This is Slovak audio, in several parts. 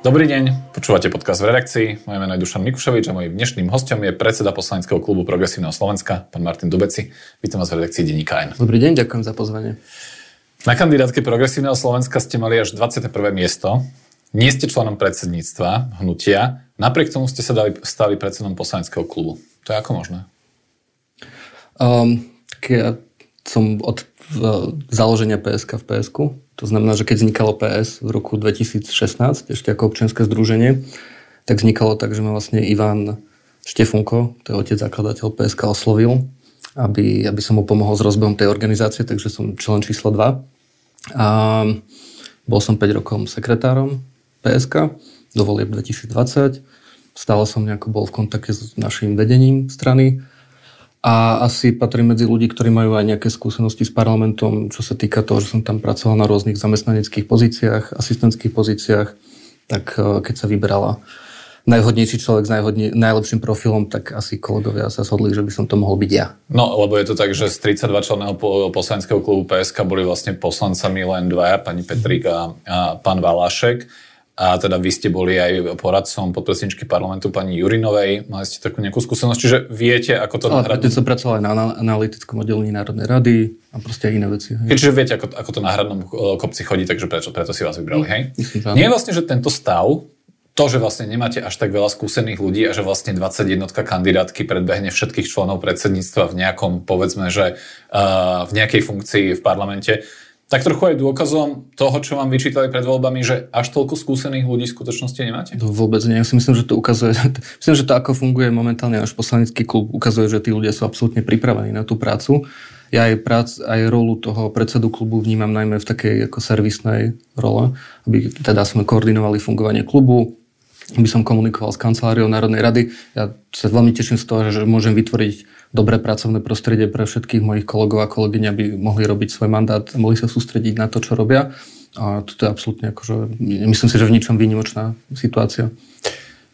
Dobrý deň, počúvate podcast v redakcii. Moje meno je Dušan Mikušovič a mojím dnešným hostom je predseda poslaneckého klubu Progresívneho Slovenska, pán Martin Dubeci. Vítam vás v redakcii Denníka N. Dobrý deň, ďakujem za pozvanie. Na kandidátke Progresívneho Slovenska ste mali až 21. miesto. Nie ste členom predsedníctva hnutia, napriek tomu ste sa dali, stali predsedom poslaneckého klubu. To je ako možné? Um, ja som od založenia PSK v PSK to znamená, že keď vznikalo PS v roku 2016, ešte ako občianske združenie, tak vznikalo tak, že ma vlastne Ivan Štefunko, to je otec zakladateľ PSK, oslovil, aby, aby som mu pomohol s rozbehom tej organizácie, takže som člen číslo 2. A bol som 5 rokov sekretárom PSK do volieb 2020. Stále som nejako bol v kontakte s našim vedením strany a asi patrím medzi ľudí, ktorí majú aj nejaké skúsenosti s parlamentom, čo sa týka toho, že som tam pracoval na rôznych zamestnaneckých pozíciách, asistentských pozíciách, tak e, keď sa vyberala najvhodnejší človek s najhodne, najlepším profilom, tak asi kolegovia sa shodli, že by som to mohol byť ja. No, lebo je to tak, že z 32 členného poslaneckého klubu PSK boli vlastne poslancami len dvaja, pani Petrík a, a pán Valašek a teda vy ste boli aj poradcom podpredsedničky parlamentu pani Jurinovej, mali ste takú nejakú skúsenosť, čiže viete, ako to nahradiť? Ja som pracoval aj na analytickom oddelení Národnej rady a proste aj iné veci. Hej. Čiže viete, ako, ako to na hradnom kopci chodí, takže preto, preto si vás vybrali, hej? Myslím, Nie je vlastne, že tento stav, to, že vlastne nemáte až tak veľa skúsených ľudí a že vlastne 21 kandidátky predbehne všetkých členov predsedníctva v nejakom, povedzme, že uh, v nejakej funkcii v parlamente, tak trochu aj dôkazom toho, čo vám vyčítali pred voľbami, že až toľko skúsených ľudí v skutočnosti nemáte? To vôbec nie. Ja si myslím, že to ukazuje, myslím, že to ako funguje momentálne náš poslanecký klub, ukazuje, že tí ľudia sú absolútne pripravení na tú prácu. Ja aj, prác, aj rolu toho predsedu klubu vnímam najmä v takej ako servisnej role, aby teda sme koordinovali fungovanie klubu, aby som komunikoval s kanceláriou Národnej rady. Ja sa veľmi teším z toho, že môžem vytvoriť dobré pracovné prostredie pre všetkých mojich kolegov a kolegyň, aby mohli robiť svoj mandát mohli sa sústrediť na to, čo robia. A toto je absolútne akože, myslím si, že v ničom výnimočná situácia.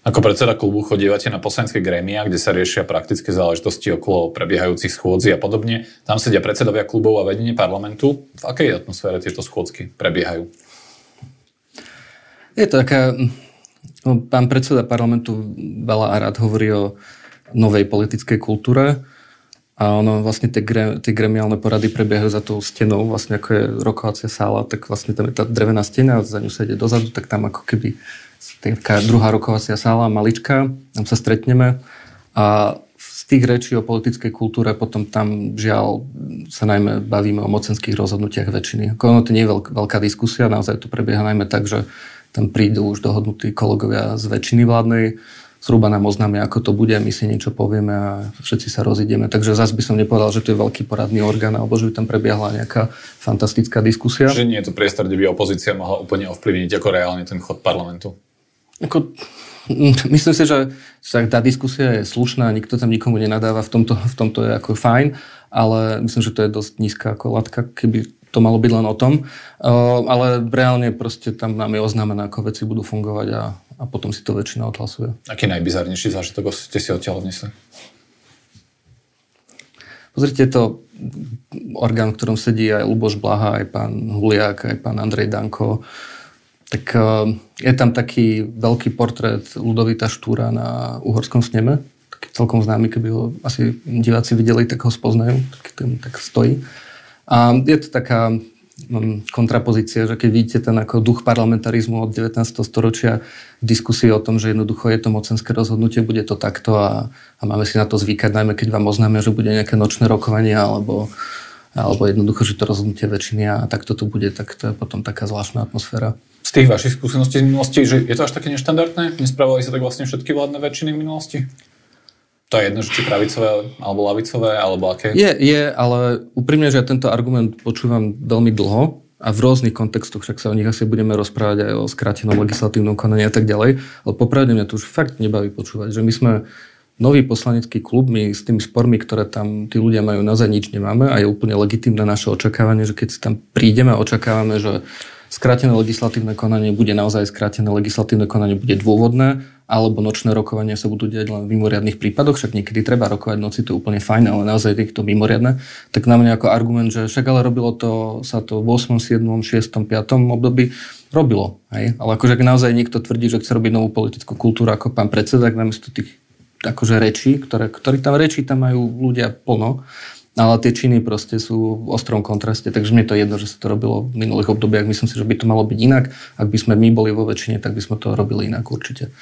Ako predseda klubu chodívate na poslanecké grémia, kde sa riešia praktické záležitosti okolo prebiehajúcich schôdzi a podobne. Tam sedia predsedovia klubov a vedenie parlamentu. V akej atmosfére tieto schôdzky prebiehajú? Je to taká... No, pán predseda parlamentu veľa a rád hovorí o novej politickej kultúre. A ono, vlastne tie, gre, tie gremiálne porady prebiehajú za tou stenou, vlastne ako je rokovacia sála, tak vlastne tam je tá drevená stena a za ňu sa ide dozadu, tak tam ako keby taká druhá rokovacia sála, malička, tam sa stretneme a z tých rečí o politickej kultúre potom tam žiaľ sa najmä bavíme o mocenských rozhodnutiach väčšiny. Ako ono to nie je veľk, veľká diskusia, naozaj to prebieha najmä tak, že tam prídu už dohodnutí kolegovia z väčšiny vládnej, zhruba nám oznámia, ako to bude, my si niečo povieme a všetci sa rozídeme. Takže zase by som nepovedal, že to je veľký poradný orgán alebo že by tam prebiehla nejaká fantastická diskusia. Že nie je to priestor, kde by opozícia mohla úplne ovplyvniť ako reálne ten chod parlamentu? Ako, myslím si, že tá diskusia je slušná, nikto tam nikomu nenadáva, v tomto, v tomto je ako fajn, ale myslím, že to je dosť nízka ako latka, keby to malo byť len o tom. Ale reálne proste tam nám je oznámené, ako veci budú fungovať a a potom si to väčšina odhlasuje. Aký najbizarnejší zážitok ste si odtiaľ odnesli? Pozrite, to orgán, v ktorom sedí aj Luboš Blaha, aj pán Huliak, aj pán Andrej Danko. Tak uh, je tam taký veľký portrét Ludovita Štúra na uhorskom sneme. Taký celkom známy, keby ho asi diváci videli, tak ho spoznajú. Taký ten tak stojí. A je to taká kontrapozícia, že keď vidíte ten ako duch parlamentarizmu od 19. storočia v diskusii o tom, že jednoducho je to mocenské rozhodnutie, bude to takto a, a máme si na to zvykať, najmä keď vám oznámia, že bude nejaké nočné rokovanie alebo, alebo jednoducho, že to rozhodnutie väčšiny a takto to bude, tak to je potom taká zvláštna atmosféra. Z tých vašich skúseností z minulosti, že je to až také neštandardné? Nespravovali sa tak vlastne všetky vládne väčšiny v minulosti? To je jedno, či pravicové alebo lavicové, alebo aké? Je, je, ale úprimne, že ja tento argument počúvam veľmi dlho a v rôznych kontextoch, však sa o nich asi budeme rozprávať aj o skrátenom legislatívnom konaní a tak ďalej, ale popravde mňa to už fakt nebaví počúvať, že my sme nový poslanecký klub, my s tými spormi, ktoré tam tí ľudia majú, naozaj nič nemáme a je úplne legitimné naše očakávanie, že keď si tam prídeme a očakávame, že skrátené legislatívne konanie bude naozaj skrátené legislatívne konanie, bude dôvodné alebo nočné rokovania sa budú diať len v mimoriadných prípadoch, však niekedy treba rokovať noci, to je úplne fajn, ale naozaj je to mimoriadne, tak na mňa ako argument, že však ale robilo to, sa to v 8., 7., 6., 5. období, robilo. Hej? Ale akože ak naozaj niekto tvrdí, že chce robiť novú politickú kultúru ako pán predseda, tak namiesto tých akože rečí, ktoré, ktorí tam rečí, tam majú ľudia plno, ale tie činy proste sú v ostrom kontraste, takže mne to je jedno, že sa to robilo v minulých obdobiach. Myslím si, že by to malo byť inak. Ak by sme my boli vo väčšine, tak by sme to robili inak určite.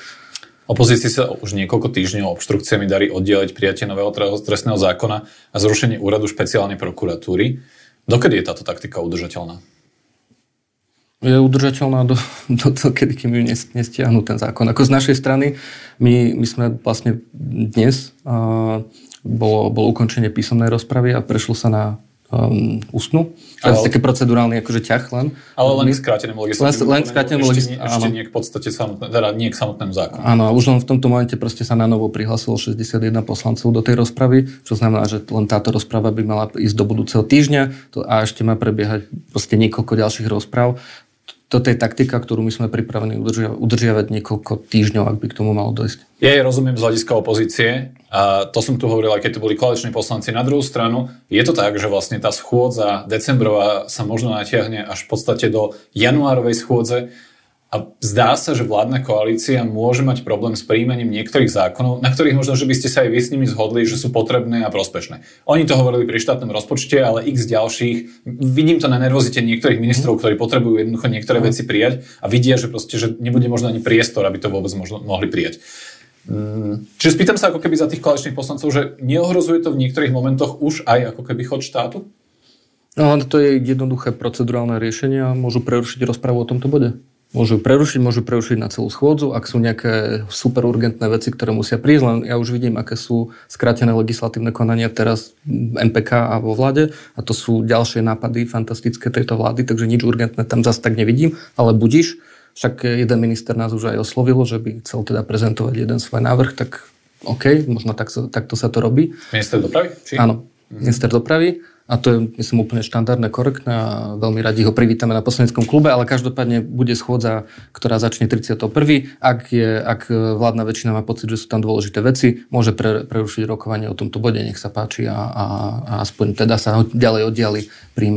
Opozícii sa už niekoľko týždňov obštrukciami darí oddeliť prijatie nového trestného zákona a zrušenie úradu špeciálnej prokuratúry. Dokedy je táto taktika udržateľná? Je udržateľná do, do to, kedy kým ju nestiahnu ten zákon. Ako z našej strany, my, my sme vlastne dnes uh, bolo, bolo ukončenie písomnej rozpravy a prešlo sa na um, ústnu. To je také procedurálny akože ťah len. Ale len k skrátenému legislatívnemu Len, len skrátenému legislatívnemu Ešte, nie k podstate samotné, teda nie k samotnému zákonu. Áno, a už len v tomto momente proste sa na novo prihlásilo 61 poslancov do tej rozpravy, čo znamená, že len táto rozprava by mala ísť do budúceho týždňa to, a ešte má prebiehať proste niekoľko ďalších rozpráv toto je taktika, ktorú my sme pripravení udržia, udržiavať niekoľko týždňov, ak by k tomu malo dojsť. Ja jej rozumiem z hľadiska opozície a to som tu hovoril, aj keď tu boli koaliční poslanci. Na druhú stranu je to tak, že vlastne tá schôdza decembrová sa možno natiahne až v podstate do januárovej schôdze a zdá sa, že vládna koalícia môže mať problém s príjmaním niektorých zákonov, na ktorých možno, že by ste sa aj vy s nimi zhodli, že sú potrebné a prospešné. Oni to hovorili pri štátnom rozpočte, ale x ďalších. Vidím to na nervozite niektorých ministrov, ktorí potrebujú jednoducho niektoré veci prijať a vidia, že proste, že nebude možno ani priestor, aby to vôbec možno, mohli prijať. Mm, čiže spýtam sa ako keby za tých koaličných poslancov, že neohrozuje to v niektorých momentoch už aj ako keby chod štátu? No, to je jednoduché procedurálne riešenie a môžu prerušiť rozprávu o tomto bode. Môžu prerušiť, môžu prerušiť na celú schôdzu, ak sú nejaké super urgentné veci, ktoré musia prísť, len ja už vidím, aké sú skrátené legislatívne konania teraz MPK a vo vláde a to sú ďalšie nápady fantastické tejto vlády, takže nič urgentné tam zase tak nevidím, ale budíš, však jeden minister nás už aj oslovil, že by chcel teda prezentovať jeden svoj návrh, tak OK, možno tak, takto sa to robí. Minister dopravy? Či? Áno, minister dopravy a to je, myslím, úplne štandardné, korektné a veľmi radi ho privítame na poslaneckom klube, ale každopádne bude schôdza, ktorá začne 31. Ak, je, ak vládna väčšina má pocit, že sú tam dôležité veci, môže pre, prerušiť rokovanie o tomto bode, nech sa páči a, a, a aspoň teda sa ďalej oddiali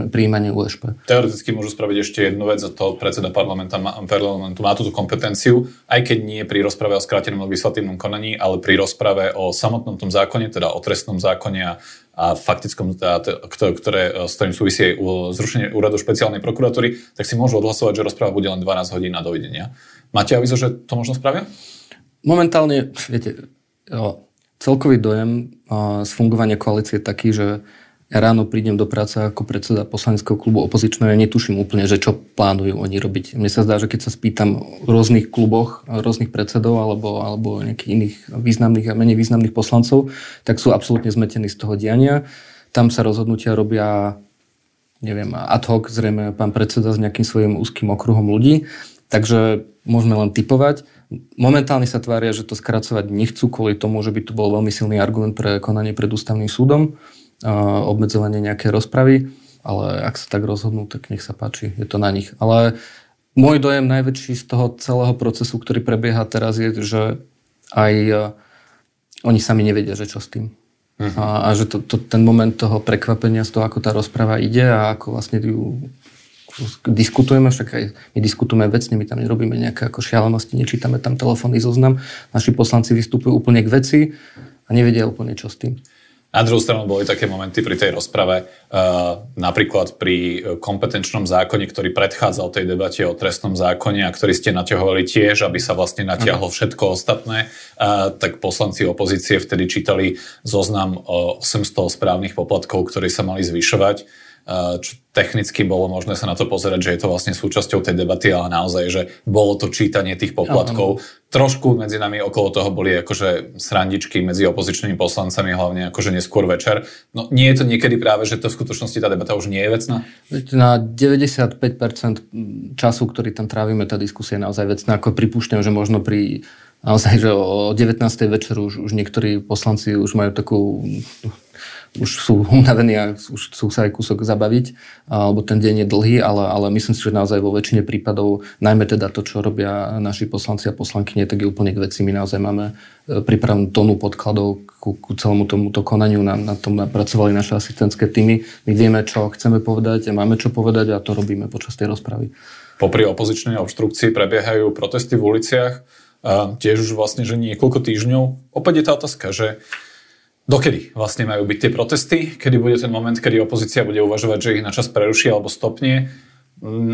príjmanie USP. Teoreticky môžu spraviť ešte jednu vec, a to predseda parlamentu má, parlamentu má túto kompetenciu, aj keď nie pri rozprave o skrátenom legislatívnom konaní, ale pri rozprave o samotnom tom zákone, teda o trestnom zákone a a faktickom, ktoré, s ktorým súvisí zrušenie úradu špeciálnej prokuratúry, tak si môžu odhlasovať, že rozpráva bude len 12 hodín na dovidenia. Máte avizo, že to možno spravia? Momentálne, viete, celkový dojem z fungovania koalície je taký, že ja ráno prídem do práce ako predseda poslaneckého klubu opozičného, ja netuším úplne, že čo plánujú oni robiť. Mne sa zdá, že keď sa spýtam v rôznych kluboch, rôznych predsedov alebo, alebo nejakých iných významných a menej významných poslancov, tak sú absolútne zmetení z toho diania. Tam sa rozhodnutia robia neviem, ad hoc, zrejme pán predseda s nejakým svojim úzkým okruhom ľudí. Takže môžeme len typovať. Momentálne sa tvária, že to skracovať nechcú kvôli tomu, že by to bol veľmi silný argument pre konanie pred ústavným súdom obmedzovanie nejaké rozpravy, ale ak sa tak rozhodnú, tak nech sa páči, je to na nich. Ale môj dojem najväčší z toho celého procesu, ktorý prebieha teraz je, že aj oni sami nevedia, že čo s tým. Uh-huh. A, a že to, to, ten moment toho prekvapenia z toho, ako tá rozpráva ide a ako vlastne ju diskutujeme, však aj my diskutujeme vecne, my tam nerobíme nejaké ako šialenosti, nečítame tam telefónny zoznam, naši poslanci vystupujú úplne k veci a nevedia úplne čo s tým. Na druhú stranu boli také momenty pri tej rozprave, uh, napríklad pri kompetenčnom zákone, ktorý predchádzal tej debate o trestnom zákone a ktorý ste naťahovali tiež, aby sa vlastne natiahlo všetko ostatné, uh, tak poslanci opozície vtedy čítali zoznam o 800 správnych poplatkov, ktoré sa mali zvyšovať čo technicky bolo možné sa na to pozerať, že je to vlastne súčasťou tej debaty, ale naozaj, že bolo to čítanie tých poplatkov. Ano. Trošku medzi nami okolo toho boli akože srandičky medzi opozičnými poslancami, hlavne akože neskôr večer. No nie je to niekedy práve, že to v skutočnosti tá debata už nie je vecná? Na 95% času, ktorý tam trávime, tá diskusia je naozaj vecná. Ako pripúšťam, že možno pri naozaj, že o 19. večeru už, už niektorí poslanci už majú takú už sú unavení a už chcú sa aj kúsok zabaviť, alebo ten deň je dlhý, ale, ale myslím si, že naozaj vo väčšine prípadov, najmä teda to, čo robia naši poslanci a poslankyne, tak je úplne k veci. My naozaj máme e, pripravenú tónu podkladov ku, ku celému tomuto konaniu, na, na tom pracovali naše asistentské týmy. My vieme, čo chceme povedať máme čo povedať a to robíme počas tej rozpravy. Popri opozičnej obštrukcii prebiehajú protesty v uliciach, a tiež už vlastne, že niekoľko týždňov. Opäť je tá otázka, že Dokedy vlastne majú byť tie protesty? Kedy bude ten moment, kedy opozícia bude uvažovať, že ich na čas preruší alebo stopne?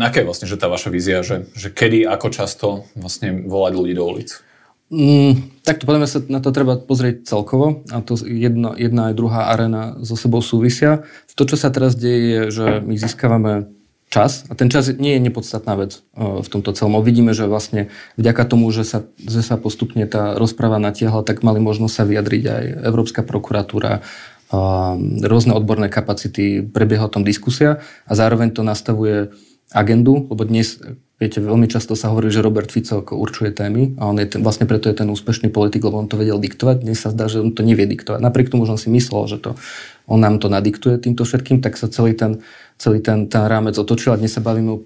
Aká je vlastne že tá vaša vízia, že, že kedy, ako často vlastne volať ľudí do ulic? Mm, takto podľa sa na to treba pozrieť celkovo a to jedna, jedna aj druhá arena so sebou súvisia. To, čo sa teraz deje, je, že my získavame čas a ten čas nie je nepodstatná vec v tomto celom. Vidíme, že vlastne vďaka tomu, že sa, že sa postupne tá rozpráva natiahla, tak mali možnosť sa vyjadriť aj Európska prokuratúra, rôzne odborné kapacity, prebieha tom diskusia a zároveň to nastavuje agendu, lebo dnes, viete, veľmi často sa hovorí, že Robert Fico určuje témy a on je ten, vlastne preto je ten úspešný politik, lebo on to vedel diktovať. Dnes sa zdá, že on to nevie diktovať. Napriek tomu, že on si myslel, že to, on nám to nadiktuje týmto všetkým, tak sa celý ten celý ten, ten rámec otočil a dnes sa bavíme o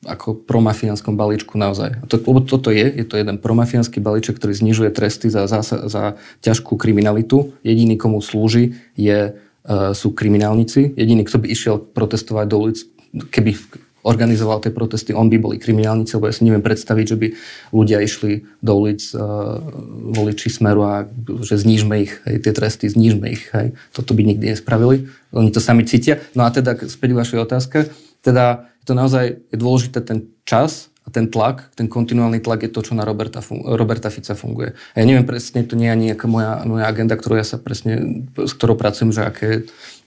ako promafiánskom balíčku naozaj. A to, lebo toto je, je to jeden promafiánsky balíček, ktorý znižuje tresty za, za, za ťažkú kriminalitu. Jediný, komu slúži, je, uh, sú kriminálnici. Jediný, kto by išiel protestovať do ulic, keby organizoval tie protesty, on by boli kriminálnici, lebo ja si neviem predstaviť, že by ľudia išli do ulic uh, voliči Smeru a že znížme ich, hej, tie tresty, znížme ich. Hej. Toto by nikdy nespravili. Oni to sami cítia. No a teda späť vašej otázka. Teda je to naozaj je dôležité ten čas ten tlak, ten kontinuálny tlak je to, čo na Roberta, Roberta Fica funguje. A ja neviem presne, to nie je ani nejaká moja, moja agenda, ktorú ja sa presne, s ktorou pracujem, že aké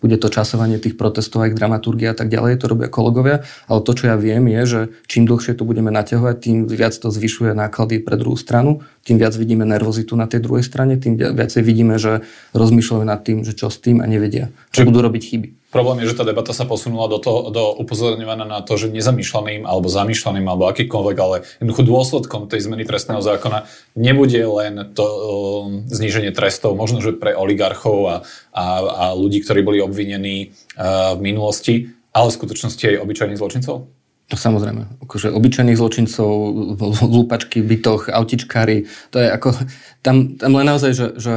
bude to časovanie tých protestov, aj dramaturgia a tak ďalej, to robia kolegovia, ale to, čo ja viem, je, že čím dlhšie to budeme naťahovať, tým viac to zvyšuje náklady pre druhú stranu, tým viac vidíme nervozitu na tej druhej strane, tým viacej vidíme, že rozmýšľajú nad tým, že čo s tým a nevedia, čo budú robiť chyby. Problém je, že tá debata sa posunula do, toho, do upozorňovania na to, že nezamýšľaným alebo zamýšľaným alebo akýkoľvek, ale jednoducho dôsledkom tej zmeny trestného zákona nebude len to um, zníženie trestov, možno, že pre oligarchov a, a, a ľudí, ktorí boli obvinení uh, v minulosti, ale v skutočnosti aj obyčajných zločincov? No samozrejme, akože obyčajných zločincov, lúpačky, bytoch, autičkári, to je ako, tam, tam len naozaj, že, že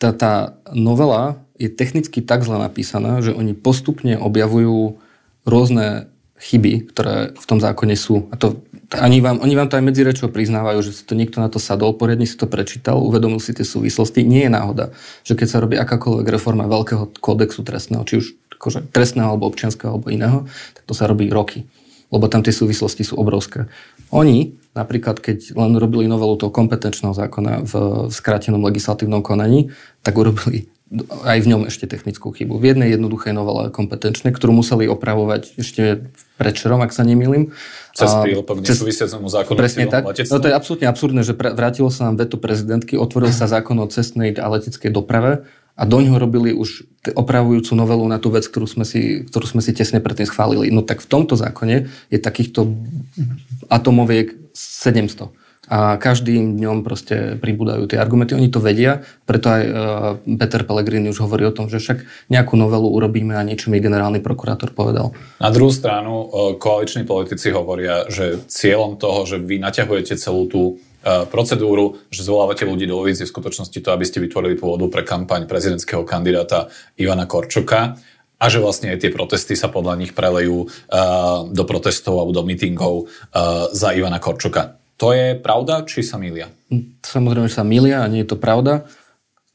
tá, tá novela je technicky tak zle napísaná, že oni postupne objavujú rôzne chyby, ktoré v tom zákone sú. A to, ani vám, oni vám to aj medzi rečou priznávajú, že si to niekto na to sadol, poriadne si to prečítal, uvedomil si tie súvislosti. Nie je náhoda, že keď sa robí akákoľvek reforma veľkého kódexu trestného, či už akože trestného alebo občianského alebo iného, tak to sa robí roky. Lebo tam tie súvislosti sú obrovské. Oni napríklad, keď len robili novelu toho kompetenčného zákona v skrátenom legislatívnom konaní, tak urobili aj v ňom ešte technickú chybu. V jednej jednoduchej novele kompetenčnej, ktorú museli opravovať ešte predčerom, ak sa nemýlim. Cez prílepok nesúvisiacemu zákonu Presne tak. No to je absolútne absurdné, že pre, vrátilo sa nám veto prezidentky, otvoril sa zákon o cestnej a leteckej doprave a do ňoho robili už opravujúcu novelu na tú vec, ktorú sme, si, ktorú sme si tesne predtým schválili. No tak v tomto zákone je takýchto atomoviek 700 a každým dňom proste pribúdajú tie argumenty. Oni to vedia, preto aj uh, Peter Pellegrini už hovorí o tom, že však nejakú novelu urobíme a niečo mi generálny prokurátor povedal. Na druhú stranu uh, koaliční politici hovoria, že cieľom toho, že vy naťahujete celú tú uh, procedúru, že zvolávate ľudí do ulic, v skutočnosti to, aby ste vytvorili pôvodu pre kampaň prezidentského kandidáta Ivana Korčoka a že vlastne aj tie protesty sa podľa nich prelejú uh, do protestov alebo do mítingov uh, za Ivana Korčoka. To je pravda, či sa milia? Hm, samozrejme, že sa milia a nie je to pravda.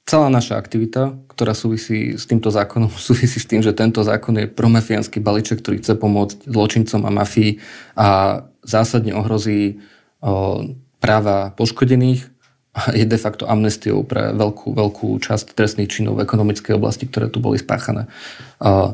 Celá naša aktivita, ktorá súvisí s týmto zákonom, súvisí s tým, že tento zákon je promafiánsky balíček, ktorý chce pomôcť zločincom a mafii a zásadne ohrozí o, práva poškodených a je de facto amnestiou pre veľkú, veľkú časť trestných činov v ekonomickej oblasti, ktoré tu boli spáchané. A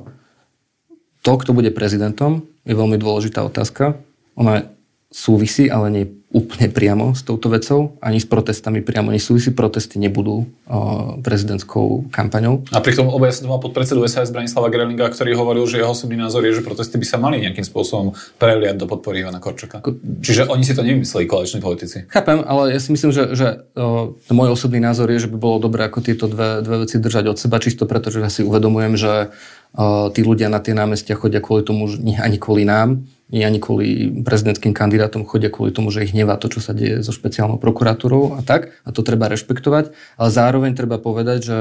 to, kto bude prezidentom, je veľmi dôležitá otázka. Ona súvisí, ale nie úplne priamo s touto vecou, ani s protestami priamo nesúvisí. Protesty nebudú o, prezidentskou kampaňou. A pritom obaja som mal podpredsedu SAS Branislava Grelinga, ktorý hovoril, že jeho osobný názor je, že protesty by sa mali nejakým spôsobom preliať do podpory Ivana Korčoka. Čiže oni si to nevymysleli, koaliční politici. Chápem, ale ja si myslím, že, že o, môj osobný názor je, že by bolo dobré ako tieto dve, dve veci držať od seba, čisto preto, že ja si uvedomujem, že o, tí ľudia na tie námestia chodia kvôli tomu, že nie ani kvôli nám, nie ani kvôli prezidentským kandidátom, chodia kvôli tomu, že ich hnevá to, čo sa deje so špeciálnou prokuratúrou a tak. A to treba rešpektovať. Ale zároveň treba povedať, že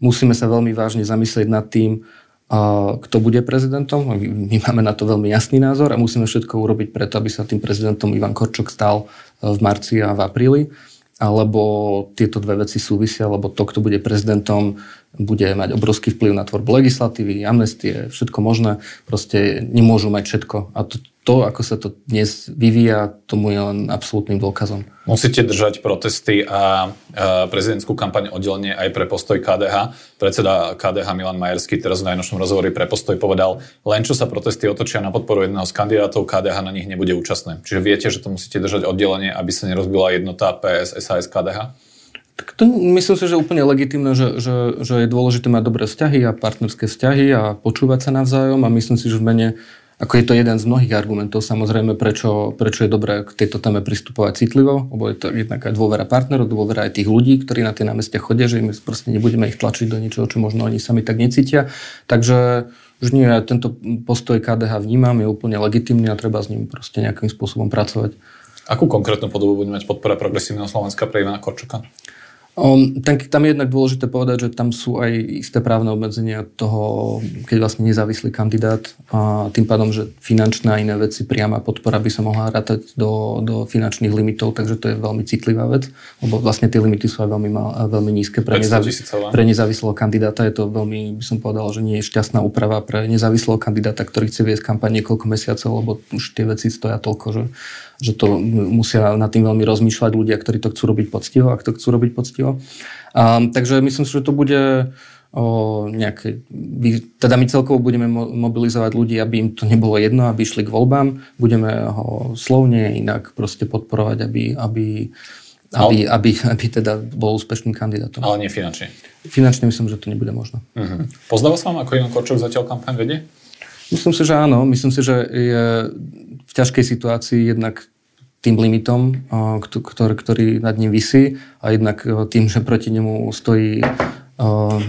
musíme sa veľmi vážne zamyslieť nad tým, kto bude prezidentom. My máme na to veľmi jasný názor a musíme všetko urobiť preto, aby sa tým prezidentom Ivan Korčok stal v marci a v apríli alebo tieto dve veci súvisia, lebo to, kto bude prezidentom, bude mať obrovský vplyv na tvorbu legislatívy, amnestie, všetko možné. Proste nemôžu mať všetko. A to, to, ako sa to dnes vyvíja, tomu je len absolútnym dôkazom. Musíte držať protesty a, prezidentskú kampaň oddelenie aj pre postoj KDH. Predseda KDH Milan Majerský teraz v najnočnom rozhovore pre postoj povedal, len čo sa protesty otočia na podporu jedného z kandidátov, KDH na nich nebude účastné. Čiže viete, že to musíte držať oddelenie, aby sa nerozbila jednota PS, SAS, KDH? Tak to myslím si, že je úplne legitimné, že, že, že je dôležité mať dobré vzťahy a partnerské vzťahy a počúvať sa navzájom a myslím si, že v mene ako je to jeden z mnohých argumentov, samozrejme, prečo, prečo je dobré k tejto téme pristupovať citlivo, lebo je to jednak aj dôvera partnerov, dôvera aj tých ľudí, ktorí na tie námestia chodia, že im proste nebudeme ich tlačiť do niečoho, čo možno oni sami tak necítia. Takže už nie, ja tento postoj KDH vnímam, je úplne legitimný a treba s ním proste nejakým spôsobom pracovať. Akú konkrétnu podobu bude mať podpora progresívneho Slovenska pre Ivana Korčoka? Um, tam, tam je jednak dôležité povedať, že tam sú aj isté právne obmedzenia toho, keď vlastne nezávislý kandidát a tým pádom, že finančné a iné veci, priama podpora by sa mohla rátať do, do finančných limitov, takže to je veľmi citlivá vec, lebo vlastne tie limity sú aj veľmi, mal, veľmi nízke pre, nezávis, pre nezávislého kandidáta. Je to veľmi, by som povedal, že nie je šťastná úprava pre nezávislého kandidáta, ktorý chce viesť kampaň niekoľko mesiacov, lebo už tie veci stoja toľko, že že to musia nad tým veľmi rozmýšľať ľudia, ktorí to chcú robiť poctivo, ak to chcú robiť poctivo. Um, takže myslím si, že to bude o nejaké, teda my celkovo budeme mobilizovať ľudí, aby im to nebolo jedno, aby išli k voľbám. Budeme ho slovne inak proste podporovať, aby, aby, aby, aby, aby teda bol úspešným kandidátom. Ale nie finančne. Finančne myslím, že to nebude možno. Uh-huh. Pozdáva sa vám, ako Ivan Korčok zatiaľ kampaň vedie? Myslím si, že áno. Myslím si, že je v ťažkej situácii jednak tým limitom, ktorý, nad ním vysí a jednak tým, že proti nemu stojí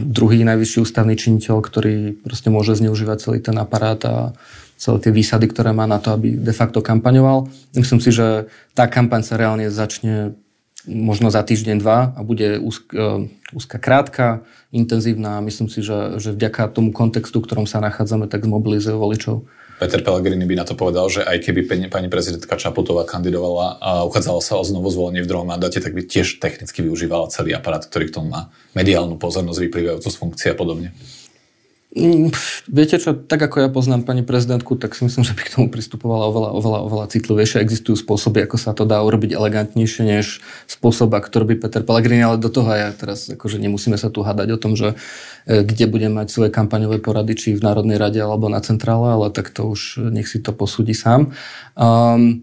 druhý najvyšší ústavný činiteľ, ktorý proste môže zneužívať celý ten aparát a celé tie výsady, ktoré má na to, aby de facto kampaňoval. Myslím si, že tá kampaň sa reálne začne možno za týždeň, dva a bude úzka, úzka krátka, intenzívna. Myslím si, že, že vďaka tomu kontextu, v ktorom sa nachádzame, tak zmobilizuje voličov. Peter Pellegrini by na to povedal, že aj keby pani prezidentka Čaputová kandidovala a uchádzala sa o znovu zvolenie v druhom mandáte, tak by tiež technicky využívala celý aparát, ktorý k tomu má mediálnu pozornosť vyplývajúcu z funkcie a podobne. Mm, viete čo, tak ako ja poznám pani prezidentku, tak si myslím, že by k tomu pristupovala oveľa, oveľa, oveľa citlivejšie. Existujú spôsoby, ako sa to dá urobiť elegantnejšie, než spôsob, ktorý by Peter Pellegrini, ale do toho ja teraz akože nemusíme sa tu hádať o tom, že e, kde bude mať svoje kampaňové porady, či v Národnej rade alebo na centrále, ale tak to už nech si to posúdi sám. Um,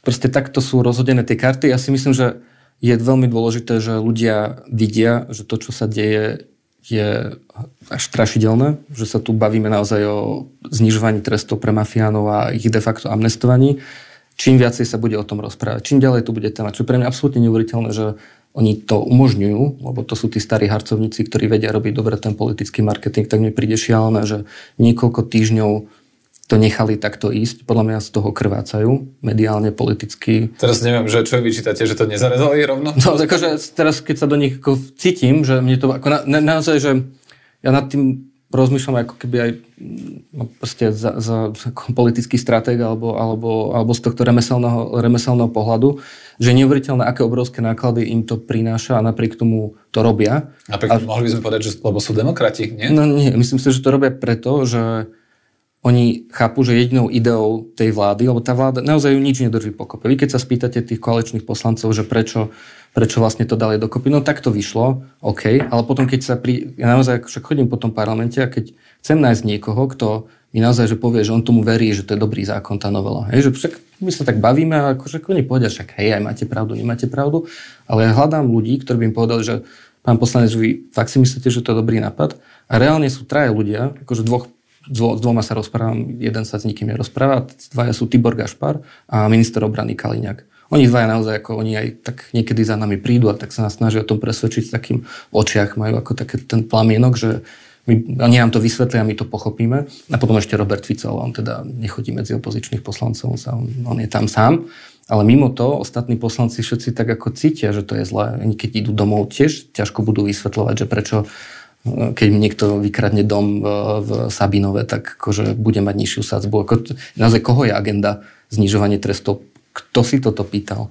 proste takto sú rozhodené tie karty. Ja si myslím, že je veľmi dôležité, že ľudia vidia, že to, čo sa deje, je až strašidelné, že sa tu bavíme naozaj o znižovaní trestov pre mafiánov a ich de facto amnestovaní. Čím viacej sa bude o tom rozprávať, čím ďalej tu bude téma, čo je pre mňa absolútne neuveriteľné, že oni to umožňujú, lebo to sú tí starí harcovníci, ktorí vedia robiť dobre ten politický marketing, tak mi príde šialené, že niekoľko týždňov to nechali takto ísť. Podľa mňa z toho krvácajú mediálne, politicky. Teraz neviem, že čo vyčítate, že to nezarezali rovno? No, akože teraz, keď sa do nich ako cítim, že mne to ako na, na, naozaj, že ja nad tým rozmýšľam ako keby aj no, proste za, za ako politický stratég alebo, alebo, alebo z tohto remeselného, remeselného pohľadu, že neuveriteľné, aké obrovské náklady im to prináša a napriek tomu to robia. Napriek tomu mohli by sme povedať, že lebo sú demokrati, nie? No nie, myslím si, že to robia preto, že oni chápu, že jedinou ideou tej vlády, lebo tá vláda naozaj ju nič nedrží pokope. Vy keď sa spýtate tých koaličných poslancov, že prečo, prečo vlastne to dali dokopy, no tak to vyšlo, OK, ale potom keď sa pri... Ja naozaj však chodím po tom parlamente a keď chcem nájsť niekoho, kto mi naozaj, že povie, že on tomu verí, že to je dobrý zákon, tá novela. Hej, že však my sa tak bavíme a akože oni povedia, však hej, aj máte pravdu, nemáte pravdu, ale ja hľadám ľudí, ktorí by im povedali, že pán poslanec, vy fakt si myslíte, že to je dobrý nápad? A reálne sú traje ľudia, akože dvoch, dvo, s dvoma sa rozprávam, jeden sa s nikým nerozpráva, dvaja sú Tibor Gašpar a minister obrany Kaliňák. Oni dvaja naozaj, ako oni aj tak niekedy za nami prídu a tak sa nás snažia o tom presvedčiť takým očiach, majú ako taký ten plamienok, že my, oni nám to vysvetlia my to pochopíme. A potom ešte Robert Fico, on teda nechodí medzi opozičných poslancov, on, on je tam sám. Ale mimo to, ostatní poslanci všetci tak ako cítia, že to je zlé. Oni keď idú domov, tiež ťažko budú vysvetľovať, že prečo keď mi niekto vykradne dom v, v Sabinove, tak akože bude mať nižšiu sadzbu. Ako, naozaj, koho je agenda znižovanie trestov? Kto si toto pýtal?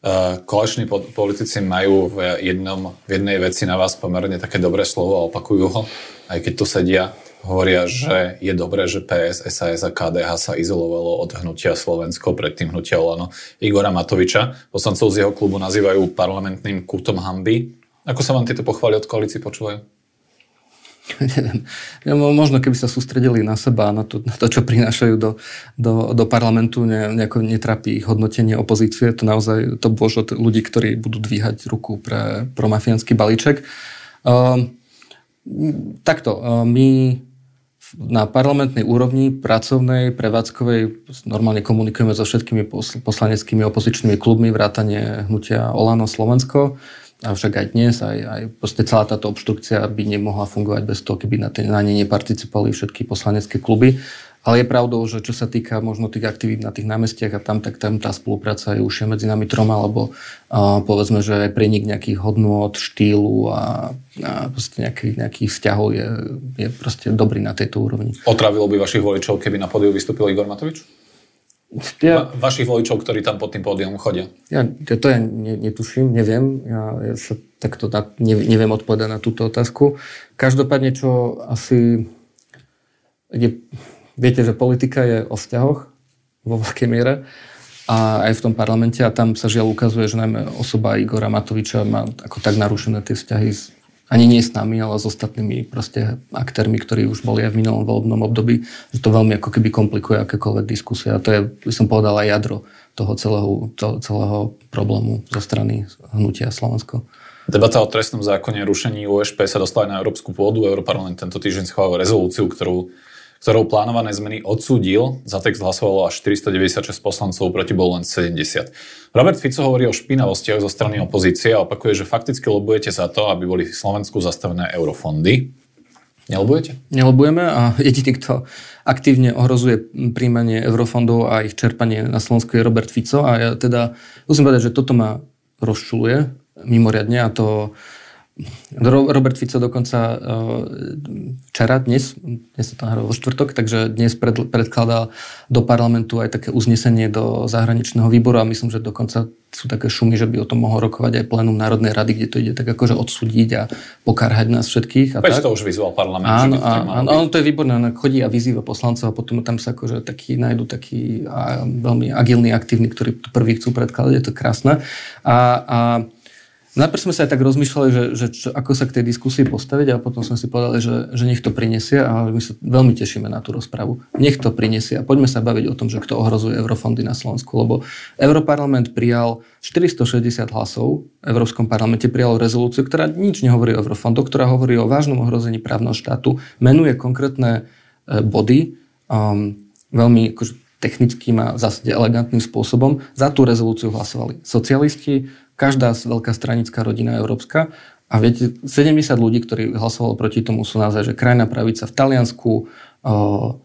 E, koaliční politici majú v, jednom, v jednej veci na vás pomerne také dobré slovo a opakujú ho, aj keď tu sedia hovoria, že je dobré, že PS, SAS a KDH sa izolovalo od hnutia Slovensko, predtým hnutia Olano Igora Matoviča. Poslancov z jeho klubu nazývajú parlamentným kútom hamby. Ako sa vám tieto pochvály od koalícii počúvajú? Neviem. Možno keby sa sústredili na seba, na to, na to čo prinášajú do, do, do parlamentu, ne, nejako netrapí ich hodnotenie opozície. To naozaj to bôže ľudí, ktorí budú dvíhať ruku pre promafiánsky balíček. Uh, takto, uh, my na parlamentnej úrovni, pracovnej, prevádzkovej, normálne komunikujeme so všetkými poslaneckými opozičnými klubmi, vrátane hnutia Olano Slovensko. Avšak aj dnes, aj, aj celá táto obštrukcia by nemohla fungovať bez toho, keby na, na nej neparticipovali všetky poslanecké kluby. Ale je pravdou, že čo sa týka možno tých aktivít na tých námestiach a tam, tak tam tá spolupráca je už medzi nami troma, lebo uh, povedzme, že aj prenik nejakých hodnôt, štýlu a, a proste nejakých, nejakých vzťahov je, je proste dobrý na tejto úrovni. Otravilo by vašich voličov, keby na pódiu vystúpil Igor Matovič? Ja, Va, vašich voličov, ktorí tam pod tým pódium chodia? Ja, ja to ja ne, netuším, neviem. Ja, ja sa takto na, ne, neviem odpovedať na túto otázku. Každopádne, čo asi je Viete, že politika je o vzťahoch vo veľkej miere a aj v tom parlamente a tam sa žiaľ ukazuje, že najmä osoba Igora Matoviča má ako tak narušené tie vzťahy s, ani nie s nami, ale s ostatnými proste aktérmi, ktorí už boli aj v minulom voľbnom období, že to veľmi ako keby komplikuje akékoľvek diskusie a to je, by som povedal, aj jadro toho celého, to, celého problému zo strany hnutia Slovensko. Debata o trestnom zákone rušení USP sa dostala aj na európsku pôdu. Europarlament tento týždeň schválil rezolúciu, ktorú ktorou plánované zmeny odsúdil. Za text hlasovalo až 496 poslancov, proti bol len 70. Robert Fico hovorí o špinavostiach zo strany opozície a opakuje, že fakticky lobujete za to, aby boli v Slovensku zastavené eurofondy. Nelobujete? Nelobujeme a jediný, kto aktívne ohrozuje príjmanie eurofondov a ich čerpanie na Slovensku je Robert Fico a ja teda musím povedať, že toto ma rozčuluje mimoriadne a to Robert Fico dokonca eh, včera, dnes, dnes sa to nahralo vo štvrtok, takže dnes pred, predkladal do parlamentu aj také uznesenie do zahraničného výboru a myslím, že dokonca sú také šumy, že by o tom mohol rokovať aj plénum Národnej rady, kde to ide tak akože odsúdiť a pokarhať nás všetkých. A Veď tak. to už vyzval parlament. Áno, áno, áno, to je výborné. On chodí a vyzýva poslancov a potom tam sa akože taký, nájdu taký a, veľmi agilní, aktívni, ktorí prvý chcú predkladať. Je to krásne. A, a Najprv sme sa aj tak rozmýšľali, že, že čo, ako sa k tej diskusii postaviť a potom sme si povedali, že, že nech to prinesie a my sa veľmi tešíme na tú rozpravu. Nech to prinesie a poďme sa baviť o tom, že kto ohrozuje eurofondy na Slovensku, lebo Europarlament prijal 460 hlasov, v Európskom parlamente prijal rezolúciu, ktorá nič nehovorí o eurofondoch, ktorá hovorí o vážnom ohrození právneho štátu, menuje konkrétne e, body, um, veľmi akože, technickým a zásade elegantným spôsobom. Za tú rezolúciu hlasovali socialisti, každá veľká stranická rodina európska. A viete, 70 ľudí, ktorí hlasovalo proti tomu, sú naozaj, že krajná pravica v Taliansku,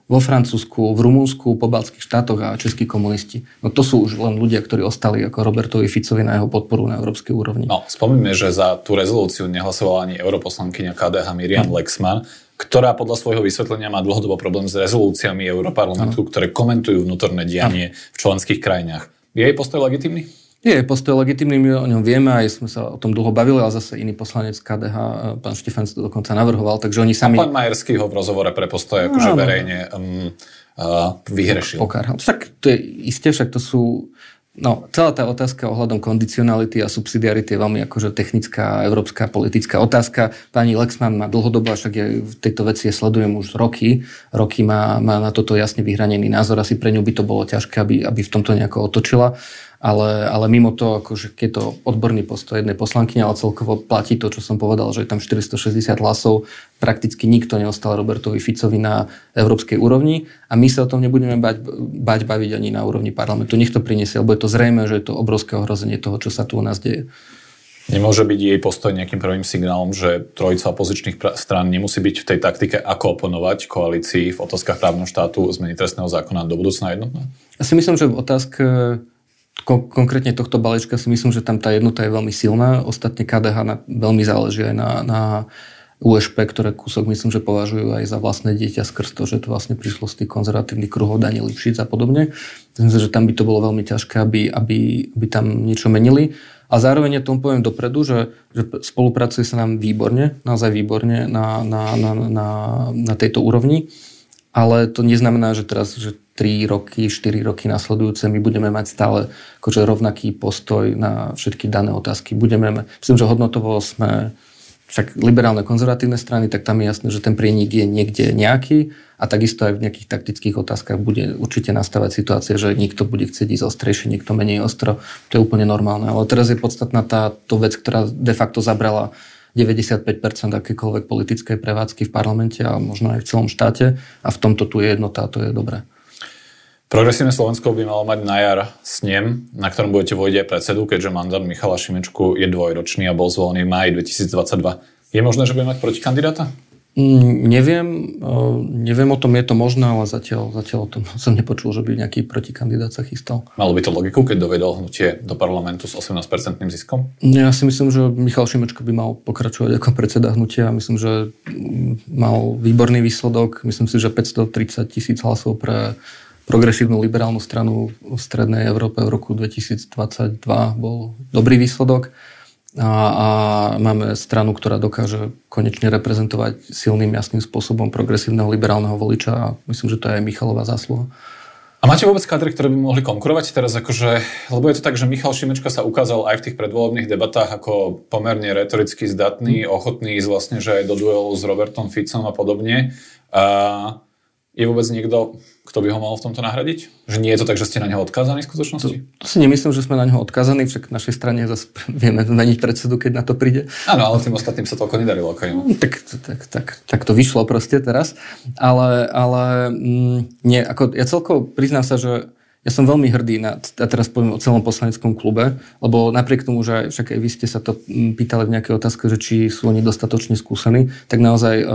vo Francúzsku, v Rumunsku, po baltských štátoch a českí komunisti. No to sú už len ľudia, ktorí ostali ako Robertovi Ficovi na jeho podporu na európskej úrovni. No, spomíme, že za tú rezolúciu nehlasovala ani europoslankyňa KDH Miriam hm. Lexman, ktorá podľa svojho vysvetlenia má dlhodobo problém s rezolúciami Europarlamentu, hm. ktoré komentujú vnútorné dianie hm. v členských krajinách. Je jej postoj legitimný? Je postoj legitimný, my o ňom vieme, aj sme sa o tom dlho bavili, ale zase iný poslanec KDH, pán Štefan to dokonca navrhoval, takže oni sami... A pán Majerský ho v rozhovore pre postoj akože verejne um, uh, vyhrešil. Pokárhal. Však to je isté, však to sú No, celá tá otázka ohľadom kondicionality a subsidiarity je veľmi akože technická, európska, politická otázka. Pani Lexman má dlhodobo, však ja v tejto veci je sledujem už roky. Roky má, má na toto jasne vyhranený názor. Asi pre ňu by to bolo ťažké, aby, aby v tomto nejako otočila ale, ale mimo to, akože keď to odborný postoj jednej poslankyne, ale celkovo platí to, čo som povedal, že je tam 460 hlasov, prakticky nikto neostal Robertovi Ficovi na európskej úrovni a my sa o tom nebudeme bať, bať baviť ani na úrovni parlamentu. Nech to priniesie, lebo je to zrejme, že je to obrovské ohrozenie toho, čo sa tu u nás deje. Nemôže byť jej postoj nejakým prvým signálom, že trojica opozičných strán nemusí byť v tej taktike, ako oponovať koalícii v otázkach právneho štátu zmeny trestného zákona do budúcna jednotná? Ja si myslím, že v otázke konkrétne tohto balíčka si myslím, že tam tá jednota je veľmi silná. Ostatne KDH na, veľmi záleží aj na, na USP, ktoré kúsok myslím, že považujú aj za vlastné dieťa skrz to, že to vlastne prišlo z tých konzervatívnych kruhov Dani Lipšic a podobne. Myslím si, že tam by to bolo veľmi ťažké, aby, aby, aby tam niečo menili. A zároveň ja tomu poviem dopredu, že, že spolupracuje sa nám výborne, naozaj výborne na, na, na, na, na tejto úrovni. Ale to neznamená, že teraz, že 3 roky, 4 roky nasledujúce my budeme mať stále akože rovnaký postoj na všetky dané otázky. Budeme, myslím, že hodnotovo sme však liberálne konzervatívne strany, tak tam je jasné, že ten prienik je niekde nejaký a takisto aj v nejakých taktických otázkach bude určite nastávať situácia, že niekto bude chcieť ísť ostrejšie, niekto menej ostro. To je úplne normálne. Ale teraz je podstatná táto vec, ktorá de facto zabrala 95% akékoľvek politickej prevádzky v parlamente a možno aj v celom štáte a v tomto tu je jednota a to je dobré. Progresívne Slovensko by malo mať na jar snem, na ktorom budete voliť aj predsedu, keďže mandát Michala Šimečku je dvojročný a bol zvolený v máji 2022. Je možné, že bude mať protikandidáta? Mm, neviem, neviem o tom, je to možné, ale zatiaľ, zatiaľ o tom som nepočul, že by nejaký protikandidát sa chystal. Malo by to logiku, keď dovedol hnutie do parlamentu s 18-percentným ziskom? Ja si myslím, že Michal Šimečko by mal pokračovať ako predseda hnutia. Myslím, že mal výborný výsledok. Myslím si, že 530 tisíc hlasov pre progresívnu liberálnu stranu v Strednej Európe v roku 2022 bol dobrý výsledok a, a máme stranu, ktorá dokáže konečne reprezentovať silným, jasným spôsobom progresívneho liberálneho voliča a myslím, že to je aj Michalová zásluha. A máte vôbec kadry, ktoré by mohli konkurovať teraz? Akože, lebo je to tak, že Michal Šimečka sa ukázal aj v tých predvolebných debatách ako pomerne retoricky zdatný, ochotný ísť vlastne, že aj do duelu s Robertom Ficom a podobne. A je vôbec niekto, kto by ho mal v tomto nahradiť? Že nie je to tak, že ste na neho odkázaní v skutočnosti? To, to si nemyslím, že sme na neho odkázaní, však našej strane zase vieme zmeniť predsedu, keď na to príde. Áno, ale tým ostatným sa toľko nedarilo. Ako no, tak, tak, tak, tak, to vyšlo proste teraz. Ale, ale mm, nie, ako, ja celkovo priznám sa, že ja som veľmi hrdý na, a teraz poviem o celom poslaneckom klube, lebo napriek tomu, že však aj vy ste sa to pýtali v nejakej otázke, že či sú oni dostatočne skúsení, tak naozaj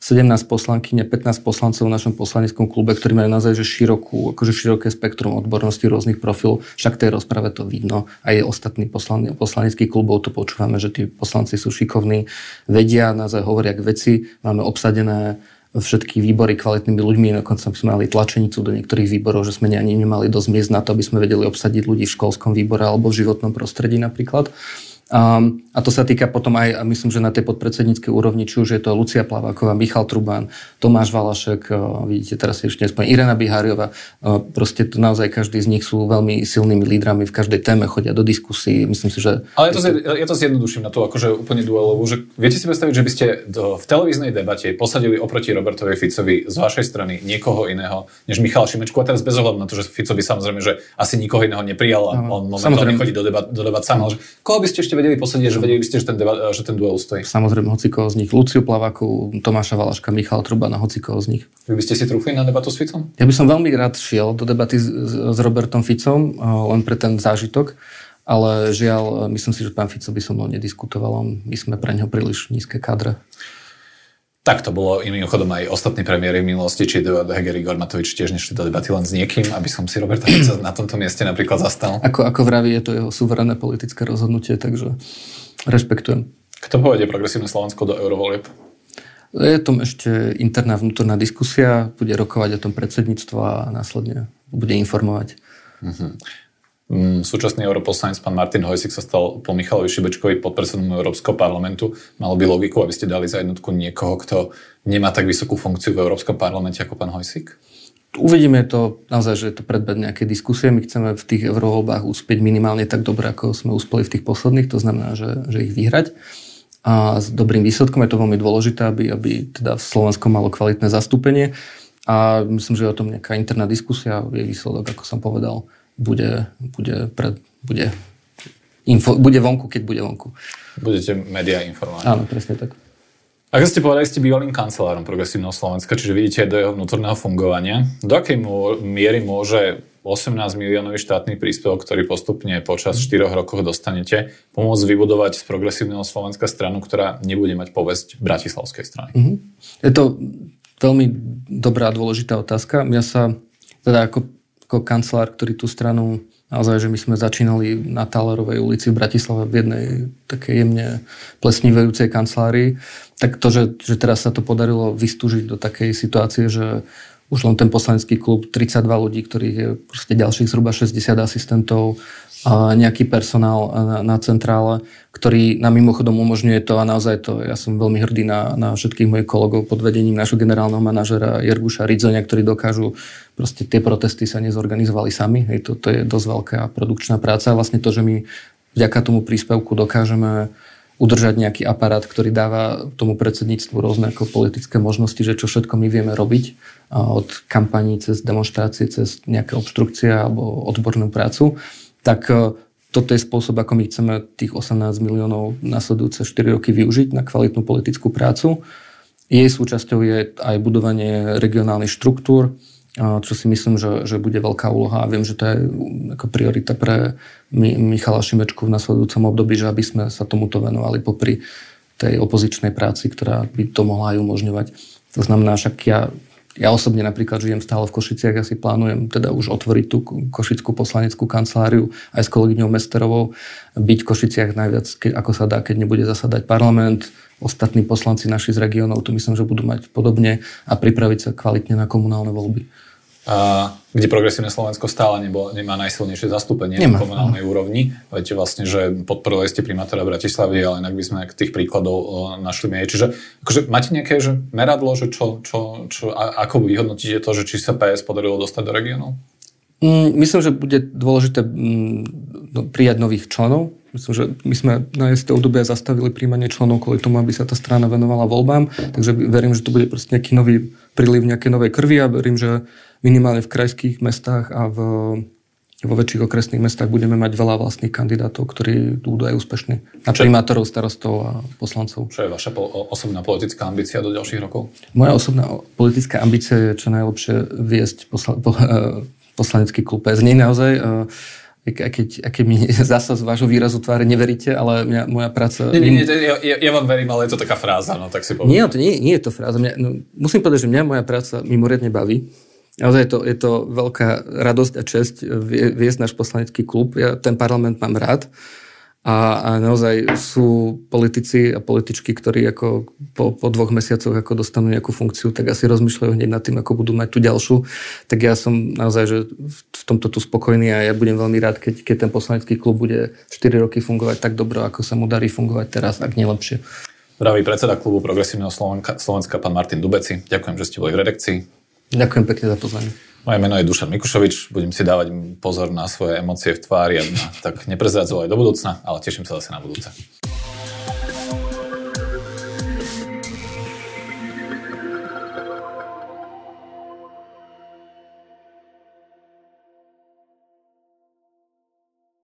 17 poslankyň 15 poslancov v našom poslaneckom klube, ktorí majú naozaj že širokú, akože široké spektrum odborností rôznych profilov, však tej rozprave to vidno. Aj ostatní poslan, poslaneckých klubov to počúvame, že tí poslanci sú šikovní, vedia, naozaj hovoria k veci, máme obsadené všetky výbory kvalitnými ľuďmi, dokonca sme mali tlačenicu do niektorých výborov, že sme ani nemali dosť miest na to, aby sme vedeli obsadiť ľudí v školskom výbore alebo v životnom prostredí napríklad. Um, a to sa týka potom aj, myslím, že na tej podpredsedníckej úrovni, či už je to Lucia Plaváková, Michal Trubán, Tomáš Valašek, uh, vidíte, teraz si ešte nespomínam, Irena Biháriová, uh, proste to naozaj každý z nich sú veľmi silnými lídrami v každej téme, chodia do diskusí, myslím si, že... Ale ja to, ja to zjednoduším na to akože úplne duelovú, že viete si predstaviť, že by ste do, v televíznej debate posadili oproti Robertovi Ficovi z vašej strany niekoho iného, než Michal Šimečku? A teraz bez ohľadu na to, že Fico by samozrejme, že asi nikoho iného neprijal a on momentálne chodí do debat, do debat sám, ale že koho by ste ešte vedeli posadiť, že vedeli by ste, že ten, deba, že ten duel stojí. Samozrejme, hocikoho z nich. Luciu Plavaku, Tomáša Valaška, Michal Truba na hocikoho z nich. Vy by ste si trúfli na debatu s Ficom? Ja by som veľmi rád šiel do debaty s, s Robertom Ficom, len pre ten zážitok. Ale žiaľ, myslím si, že pán Fico by so mnou nediskutoval. My sme pre neho príliš nízke kadre. Tak to bolo iným chodom aj ostatní premiéry v minulosti, či Eduard Heger, Igor Matovič tiež nešli do debaty len s niekým, aby som si Roberta Fica na tomto mieste napríklad zastal. Ako, ako vraví, je to jeho suverénne politické rozhodnutie, takže rešpektujem. Kto povedie progresívne Slovensko do eurovolieb? Je tom ešte interná vnútorná diskusia, bude rokovať o tom predsedníctvo a následne bude informovať. Uh-huh. Mm, súčasný europoslanec pán Martin Hojsik sa stal po Michalovi Šibečkovi podpredsedom Európskeho parlamentu. Malo by logiku, aby ste dali za jednotku niekoho, kto nemá tak vysokú funkciu v Európskom parlamente ako pán Hojsik? uvidíme to naozaj, že je to predbed nejaké diskusie. My chceme v tých eurovoľbách uspieť minimálne tak dobre, ako sme uspeli v tých posledných, to znamená, že, že ich vyhrať. A s dobrým výsledkom je to veľmi dôležité, aby, aby teda Slovensko malo kvalitné zastúpenie. A myslím, že je o tom nejaká interná diskusia, je výsledok, ako som povedal, bude, bude, pred, bude, info, bude vonku, keď bude vonku. Budete médiá informovať. Áno, presne tak. Ako ste povedali, ste bývalým kancelárom Progresívneho Slovenska, čiže vidíte do jeho vnútorného fungovania. Do akej miery môže 18 miliónový štátny príspevok, ktorý postupne počas 4 rokov dostanete, pomôcť vybudovať z Progresívneho Slovenska stranu, ktorá nebude mať povesť bratislavskej strany? Mm-hmm. Je to veľmi dobrá a dôležitá otázka. Ja sa teda ako, ako kancelár, ktorý tú stranu naozaj, že my sme začínali na Talerovej ulici v Bratislave v jednej takej jemne plesnivejúcej kancelárii, tak to, že, že teraz sa to podarilo vystúžiť do takej situácie, že už len ten poslanecký klub, 32 ľudí, ktorých je proste ďalších zhruba 60 asistentov, a nejaký personál na, na centrále, ktorý nám mimochodom umožňuje to a naozaj to, ja som veľmi hrdý na, na všetkých mojich kolegov pod vedením nášho generálneho manažera Jerguša Ridzonia, ktorí dokážu, proste tie protesty sa nezorganizovali sami, hej, to, to je dosť veľká produkčná práca. A vlastne to, že my vďaka tomu príspevku dokážeme udržať nejaký aparát, ktorý dáva tomu predsedníctvu rôzne ako politické možnosti, že čo všetko my vieme robiť od kampaní cez demonstrácie, cez nejaké obštrukcie alebo odbornú prácu tak e, toto je spôsob, ako my chceme tých 18 miliónov nasledujúce 4 roky využiť na kvalitnú politickú prácu. Jej súčasťou je aj budovanie regionálnych štruktúr, čo si myslím, že, že bude veľká úloha a viem, že to je ako priorita pre Michala Šimečku v nasledujúcom období, že aby sme sa tomuto venovali popri tej opozičnej práci, ktorá by to mohla aj umožňovať. To znamená, však ja ja osobne napríklad žijem stále v Košiciach, ja si plánujem teda už otvoriť tú košickú poslaneckú kanceláriu aj s kolegyňou Mesterovou, byť v Košiciach najviac, keď, ako sa dá, keď nebude zasadať parlament, ostatní poslanci naši z regiónov tu myslím, že budú mať podobne a pripraviť sa kvalitne na komunálne voľby a, kde progresívne Slovensko stále nebo, nemá najsilnejšie zastúpenie nemá. na komunálnej úrovni. Viete vlastne, že podporili ste primátora Bratislavy, ale inak by sme tých príkladov o, našli menej. Čiže akože máte nejaké že meradlo, že čo, čo, čo, a, ako vyhodnotíte to, že či sa PS podarilo dostať do regiónov? Mm, myslím, že bude dôležité mm, no, prijať nových členov. Myslím, že my sme na isté obdobie zastavili príjmanie členov kvôli tomu, aby sa tá strana venovala voľbám, takže verím, že to bude proste nejaký nový príliv nejaké novej krvi a verím, že minimálne v krajských mestách a v, vo väčších okresných mestách budeme mať veľa vlastných kandidátov, ktorí budú aj úspešní. Na primátorov, starostov a poslancov. Čo je vaša osobná politická ambícia do ďalších rokov? Moja osobná politická ambícia je čo najlepšie viesť posla, po, poslanecký klub Nie naozaj aj keď, keď mi zasa z vášho výrazu tváre neveríte, ale mňa, moja práca... Nie, nie, nie, ja, ja vám verím, ale je to taká fráza, no tak si poviem. Nie, to nie, nie je to fráza. Mňa, no, musím povedať, že mňa moja práca mimoriadne baví. Naozaj je to, je to veľká radosť a čest viesť náš poslanecký klub. Ja ten parlament mám rád a, a naozaj sú politici a političky, ktorí ako po, po dvoch mesiacoch ako dostanú nejakú funkciu, tak asi rozmýšľajú hneď nad tým, ako budú mať tú ďalšiu. Tak ja som naozaj že v tomto tu spokojný a ja budem veľmi rád, keď, keď ten poslanecký klub bude 4 roky fungovať tak dobro, ako sa mu darí fungovať teraz, ak nie lepšie. Pravý predseda klubu Progresívneho Slovenska, Slovenska, pán Martin Dubeci. Ďakujem, že ste boli v redakcii. Ďakujem pekne za pozvanie. Moje meno je Dušan Mikušovič, budem si dávať pozor na svoje emócie v tvári, aby tak neprezradzoval aj do budúcna, ale teším sa zase na budúce.